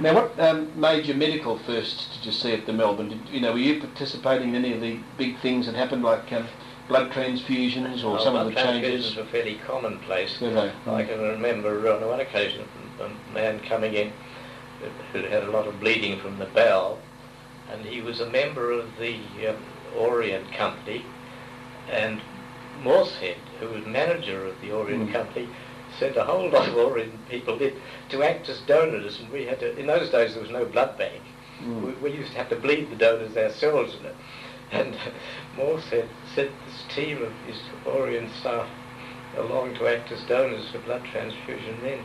Now, what um, major medical firsts did you see at the Melbourne? Did, you know, were you participating in any of the big things that happened, like um, blood transfusions or Oh, some of the changes? blood transfusions were fairly commonplace. Were they? I can remember on one occasion a man coming in who had a lot of bleeding from the bowel, and he was a member of the um, Orient Company, and Morshead, who was manager of the Orient Mm. Company, sent a whole lot of Orient people in to act as donors, and we had to. In those days, there was no blood bank. Mm. We, we used to have to bleed the donors ourselves, know. and Morshead sent this team of his Orient staff along to act as donors for blood transfusion then.